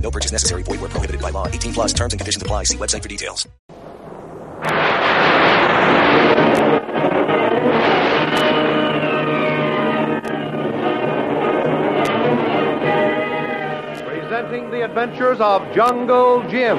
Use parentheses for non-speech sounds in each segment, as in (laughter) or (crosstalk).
No purchase necessary. Void where prohibited by law. 18 plus terms and conditions apply. See website for details. Presenting the adventures of Jungle Jim.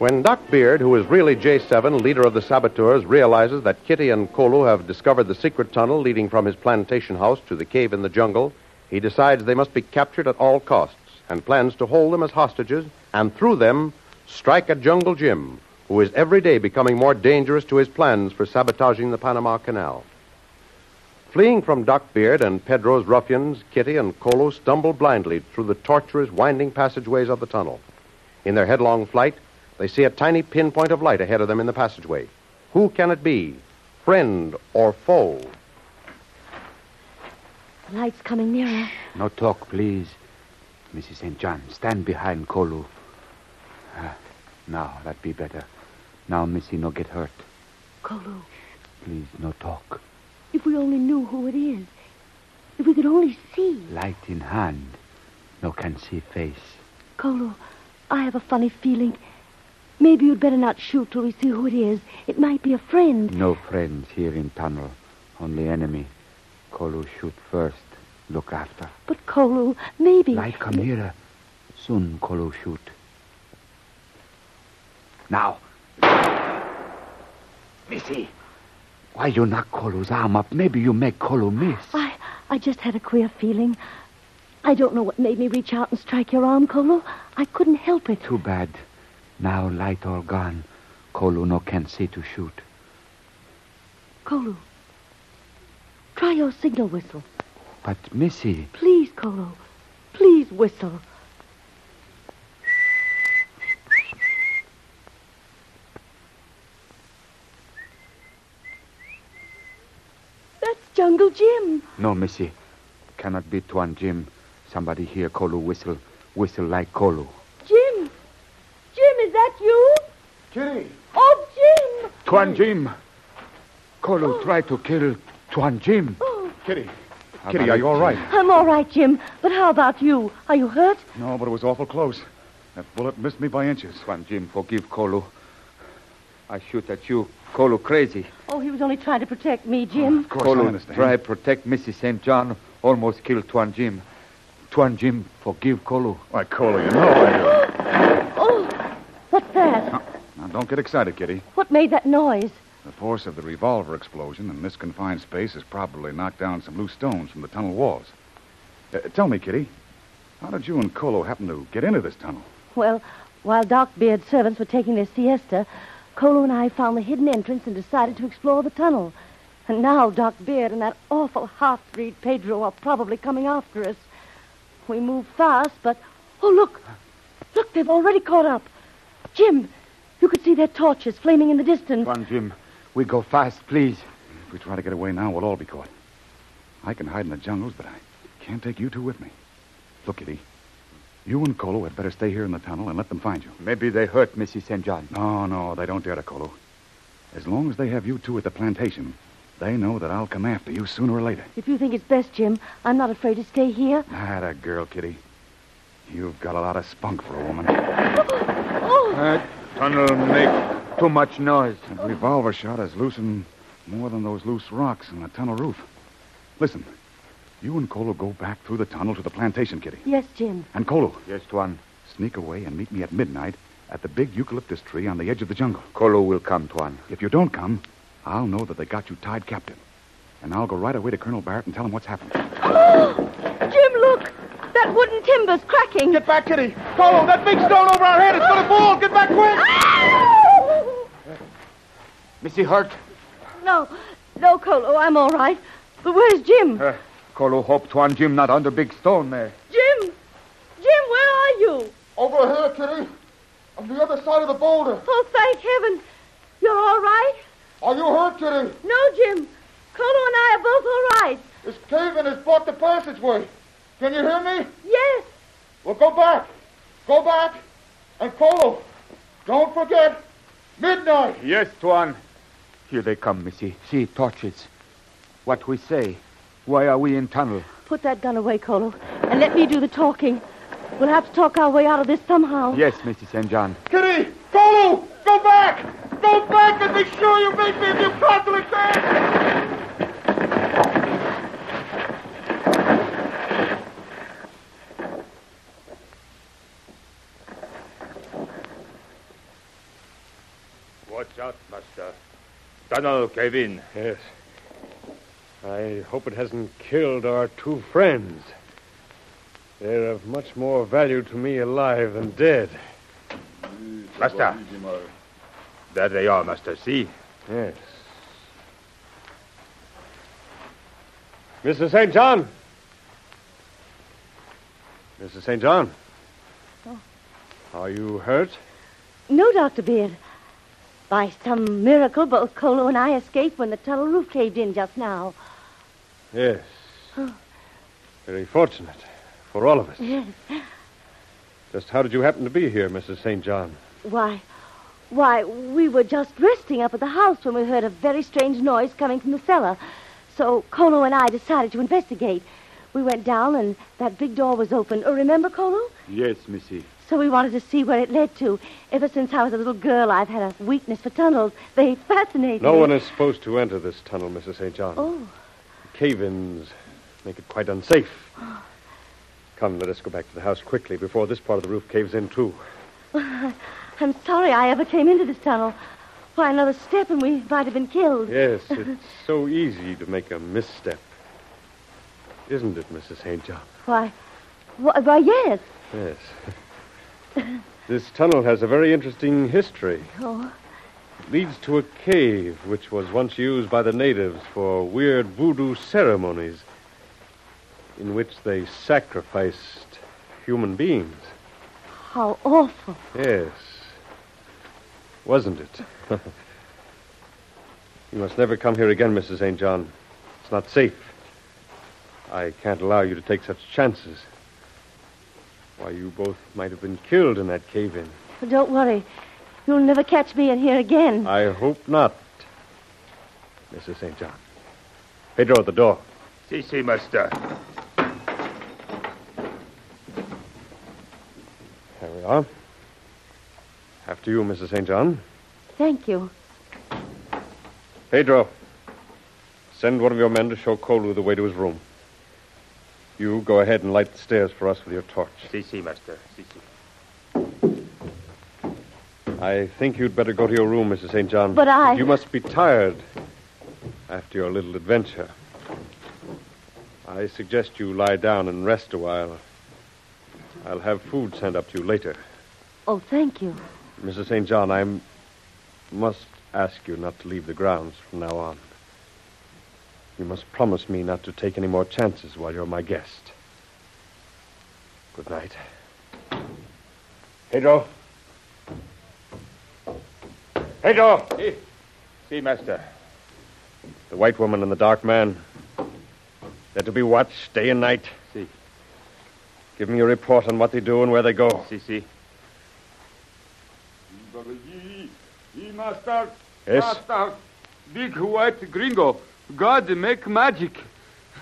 When Doc Beard, who is really J7, leader of the saboteurs, realizes that Kitty and Kolu have discovered the secret tunnel leading from his plantation house to the cave in the jungle, he decides they must be captured at all costs and plans to hold them as hostages and, through them, strike at Jungle Jim, who is every day becoming more dangerous to his plans for sabotaging the Panama Canal. Fleeing from Doc Beard and Pedro's ruffians, Kitty and Kolu stumble blindly through the tortuous, winding passageways of the tunnel. In their headlong flight, they see a tiny pinpoint of light ahead of them in the passageway. Who can it be? Friend or foe? The light's coming nearer. No talk, please. Mrs. St. John, stand behind Kolu. Ah, now, that be better. Now, Missy no get hurt. Kolu, Please, no talk. if we only knew who it is. If we could only see. Light in hand. No can see face. Kolu, I have a funny feeling. Maybe you'd better not shoot till we see who it is. It might be a friend. No friends here in tunnel. Only enemy. Kolu shoot first. Look after. But Kolu, maybe. Light come nearer. Soon Kolu shoot. Now. Missy. Why you knock Kolu's arm up? Maybe you make Kolu miss. I, I just had a queer feeling. I don't know what made me reach out and strike your arm, Kolu. I couldn't help it. Too bad. Now light all gone. Kolu no can see to shoot. Kolu, try your signal whistle. But Missy, Please, Kolu. Please whistle. That's Jungle Jim. no Missy. Cannot be Tuan Jim. Somebody hear Kolu whistle. Whistle like Kolu. Jim. Jim, is that you? Kitty! Oh, Jim. Tuan Jim! Kolu tried to kill Tuan Jim. Oh, Kitty! Kitty, are you all right? I'm all right, Jim. But how about you? Are you hurt? No, but it was awful close. That bullet missed me by inches. Tuan Jim, forgive Kolu. I shoot at you. Kolu crazy. Oh, he was only trying to protect me, Jim. Of course, I Kolu understand. try protect Missy St. John. Almost kill Tuan Jim. Tuan Jim, forgive Kolu. Why, Kolu, you know I do. (gasps) Oh, what's that? Don't get excited, Kitty. What made that noise? The force of the revolver explosion in this confined space has probably knocked down some loose stones from the tunnel walls. Uh, tell me, Kitty, how did you and Kolu happen to get into this tunnel? Well, while Doc Beard's servants were taking their siesta, Kolu and I found the hidden entrance and decided to explore the tunnel. And now Doc Beard and that awful half-breed Pedro are probably coming after us. We move fast, but... Oh, look! Look, they've already caught up. Jim, you could see their torches flaming in the distance. Come on, Jim, we go fast, please. If we try to get away now, we'll all be caught. I can hide in the jungles, but I can't take you two with me. Look, Kitty. You and Kolu had better stay here in the tunnel and let them find you. Maybe they hurt Missy St. John. No, no, they don't dare to, Kolu. As long as they have you two at the plantation, they know that I'll come after you sooner or later. If you think it's best, Jim, I'm not afraid to stay here. Ah, that girl, Kitty. You've got a lot of spunk for a woman. (gasps) Oh, That tunnel make too much noise. That revolver shot has loosened more than those loose rocks in the tunnel roof. Listen, you and Kolu go back through the tunnel to the plantation, Kitty. yes, Jim. And Kolu, Yes, Tuan. sneak away and meet me at midnight at the big eucalyptus tree on the edge of the jungle. Kolu will come, Tuan. If you don't come, I'll know that they got you tied captive. And I'll go right away to Colonel Barrett and tell him what's happened. (gasps) Jim, look! That wooden timber's cracking. Get back, Kitty. Kolu, that big stone over our head is going to fall. Get back quick. Missy hurt. No, no, Kolu, I'm all right. But where's Jim? Uh, Kolu hope Tuan Jim not under big stone there. Jim! Jim, where are you? Over here, Kitty. On the other side of the boulder. Oh, thank heaven. You're all right? Are you hurt, Kitty? No, Jim. Kolu and I are both all right. This cave-in has blocked the passageway. Can you hear me? Yes. Well, go back. Go back. And Kolu, don't forget, midnight. Yes, Tuan. Here they come, Missy. See, torches. What we say? Why are we in tunnel? Put that gun away, Kolu, and let me do the talking. We'll have to talk our way out of this somehow. Yes, Mrs. St. John. Kitty, Kolu, go back. Go back and be sure you make me if you possibly can. Watch out, Master. Tunnel cave in. Yes. I hope it hasn't killed our two friends. They're of much more value to me alive than dead. Master. There they are, Master. See? Yes. Mrs. St. John. Mrs. St. John. Oh. Are you hurt? No, Dr. Beard. By some miracle, both Kolu and I escaped when the tunnel roof caved in just now. Yes. Oh. Very fortunate for all of us. Yes. Just how did you happen to be here, Mrs. St. John? Why, why, we were just resting up at the house when we heard a very strange noise coming from the cellar. So Kolu and I decided to investigate. We went down, and that big door was open. Uh, remember, Kolu? Yes, Missy. So we wanted to see where it led to. Ever since I was a little girl, I've had a weakness for tunnels. They fascinate No me. No one is supposed to enter this tunnel, Mrs. St. John. Oh, Cave-ins make it quite unsafe. Come, let us go back to the house quickly before this part of the roof caves in, too. (laughs) I'm sorry I ever came into this tunnel. Why, another step and we might have been killed. Yes, (laughs) it's so easy to make a misstep. Isn't it, Mrs. St. John? Why, why, why, yes. Yes. (laughs) this tunnel has a very interesting history. Oh, It leads to a cave which was once used by the natives for weird voodoo ceremonies in which they sacrificed human beings. how awful. Yes. Wasn't it? (laughs) you must never come here again, Mrs. St. John. It's not safe. I can't allow you to take such chances. Why, you both might have been killed in that cave in. But don't worry. You'll never catch me in here again. I hope not, Mrs. St. John. Pedro at the door. See, see, Master. There we are. After you, Mrs. St. John. Thank you. Pedro, send one of your men to show Kolu the way to his room. You go ahead and light the stairs for us with your torch. See, see, Master. See, see. I think you'd better go to your room, Mrs. St. John. But I- You must be tired after your little adventure. I suggest you lie down and rest a while. I'll have food sent up to you later. Oh, thank you. Mrs. St. John, I must ask you not to leave the grounds from now on. You must promise me not to take any more chances while you're my guest. Good night. Pedro. Pedro! See, see, Master. The white woman and the dark man. They're to be watched day and night. Si. Give me a report on what they do and where they go. See, Si, si. master. Yes? Master. Big white gringo. God make magic.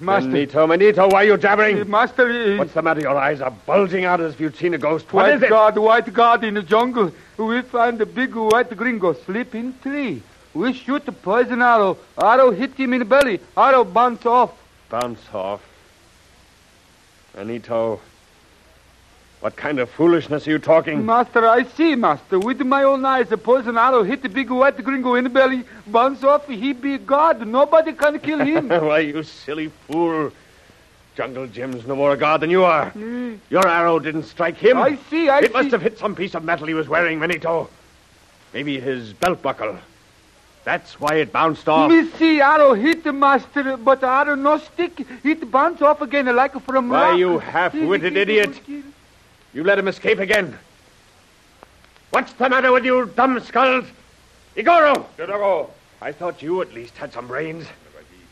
Master. Manito, Manito, why are you jabbering? Uh, Master. Uh, What's the matter? Your eyes are bulging out as if you'd seen a ghost. What white is it? God, white God in the jungle. We find a big white gringo sleep in tree. We shoot a poison arrow. Arrow hit him in the belly. Arrow bounce off. Bounce off. Manito, what kind of foolishness are you talking? Master, I see, Master. With my own eyes, a poison arrow hit the big white gringo in the belly. Bounce off. He be God. Nobody can kill him. (laughs) Why, you silly fool. Jungle Jim's no more a god than you are. Hmm. Your arrow didn't strike him. I see, I it see. It must have hit some piece of metal he was wearing, Manito. Maybe his belt buckle. That's why it bounced off. Me see arrow hit the master, but arrow no stick. It bounce off again like from Why, rock. you half-witted (laughs) idiot. You let him escape again. What's the matter with you, dumb skulls? Igoro! Igoro! I thought you at least had some brains.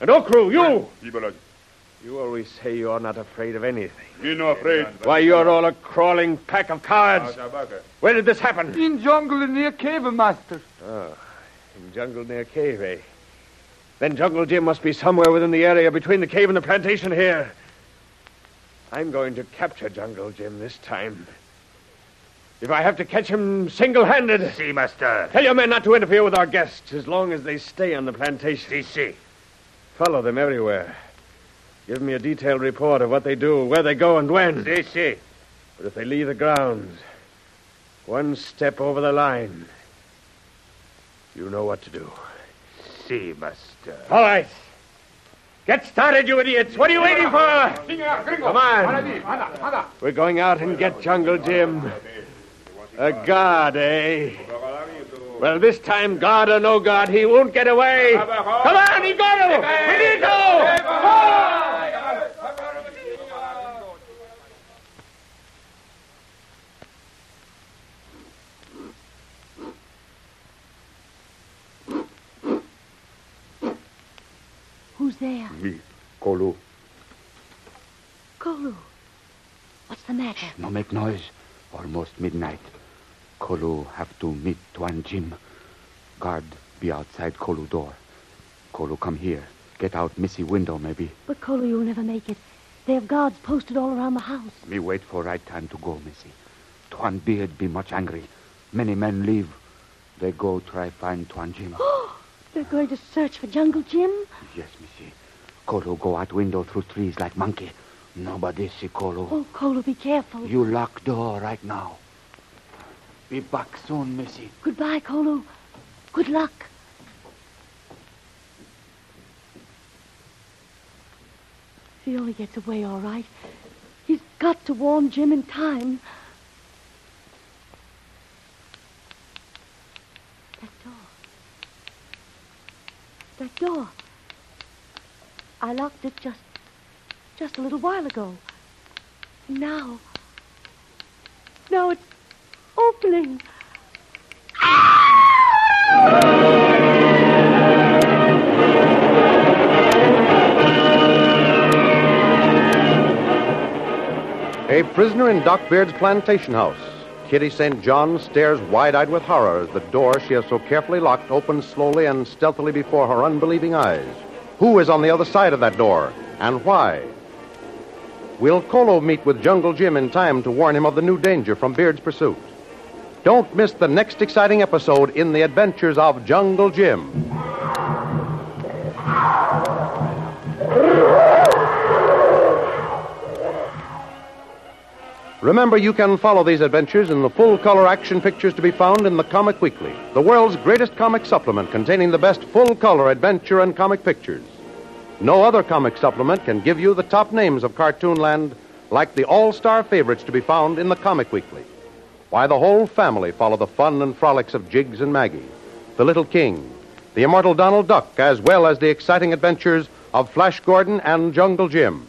And Okru, you! You always say you're not afraid of anything. Me no afraid. Why, you're all a crawling pack of cowards. Where did this happen? In jungle near cave, master. Oh, in jungle near cave, eh? Then Jungle Jim must be somewhere within the area between the cave and the plantation here. I'm going to capture Jungle Jim this time. If I have to catch him single-handed. See, master. Tell your men not to interfere with our guests as long as they stay on the plantation. See, see. Follow them everywhere. Give me a detailed report of what they do, where they go, and when. See, see. But if they leave the grounds, one step over the line, you know what to do. See, master. All right. Get started, you idiots. What are you waiting for? Come on. We're going out and get Jungle Jim. A god, eh? Well, this time, God or no God, he won't get away. Come on, Igoro! Benito! Who's there? Me, Kolu. Kolu. What's the matter? No make noise. Almost midnight. Kolu have to meet Tuan Jim. Guard be outside Kolu door. Kolu come here. Get out Missy window, maybe. But Kolu, you'll never make it. They have guards posted all around the house. Me wait for right time to go, Missy. Tuan Beard be much angry. Many men leave. They go try find Tuan Jim. (gasps) (gasps) They're going to search for Jungle Jim? yes, Missy. Kolu go out window through trees like monkey. Nobody see Kolu. Oh, Kolu, be careful. You lock door right now. Be back soon, Missy. Goodbye, Kolu. Good luck. If he only gets away all right, he's got to warn Jim in time. That door. That door. I locked it just just a little while ago. Now. Now it's opening. A prisoner in Doc Beard's plantation house. Kitty St. John stares wide eyed with horror as the door she has so carefully locked opens slowly and stealthily before her unbelieving eyes. Who is on the other side of that door, and why? Will Kolu meet with Jungle Jim in time to warn him of the new danger from Beard's pursuit? Don't miss the next exciting episode in the adventures of Jungle Jim. Remember, you can follow these adventures in the full color action pictures to be found in the Comic Weekly, the world's greatest comic supplement containing the best full color adventure and comic pictures. No other comic supplement can give you the top names of Cartoonland like the all star favorites to be found in the Comic Weekly. Why, the whole family follow the fun and frolics of Jiggs and Maggie, the Little King, the immortal Donald Duck, as well as the exciting adventures of Flash Gordon and Jungle Jim.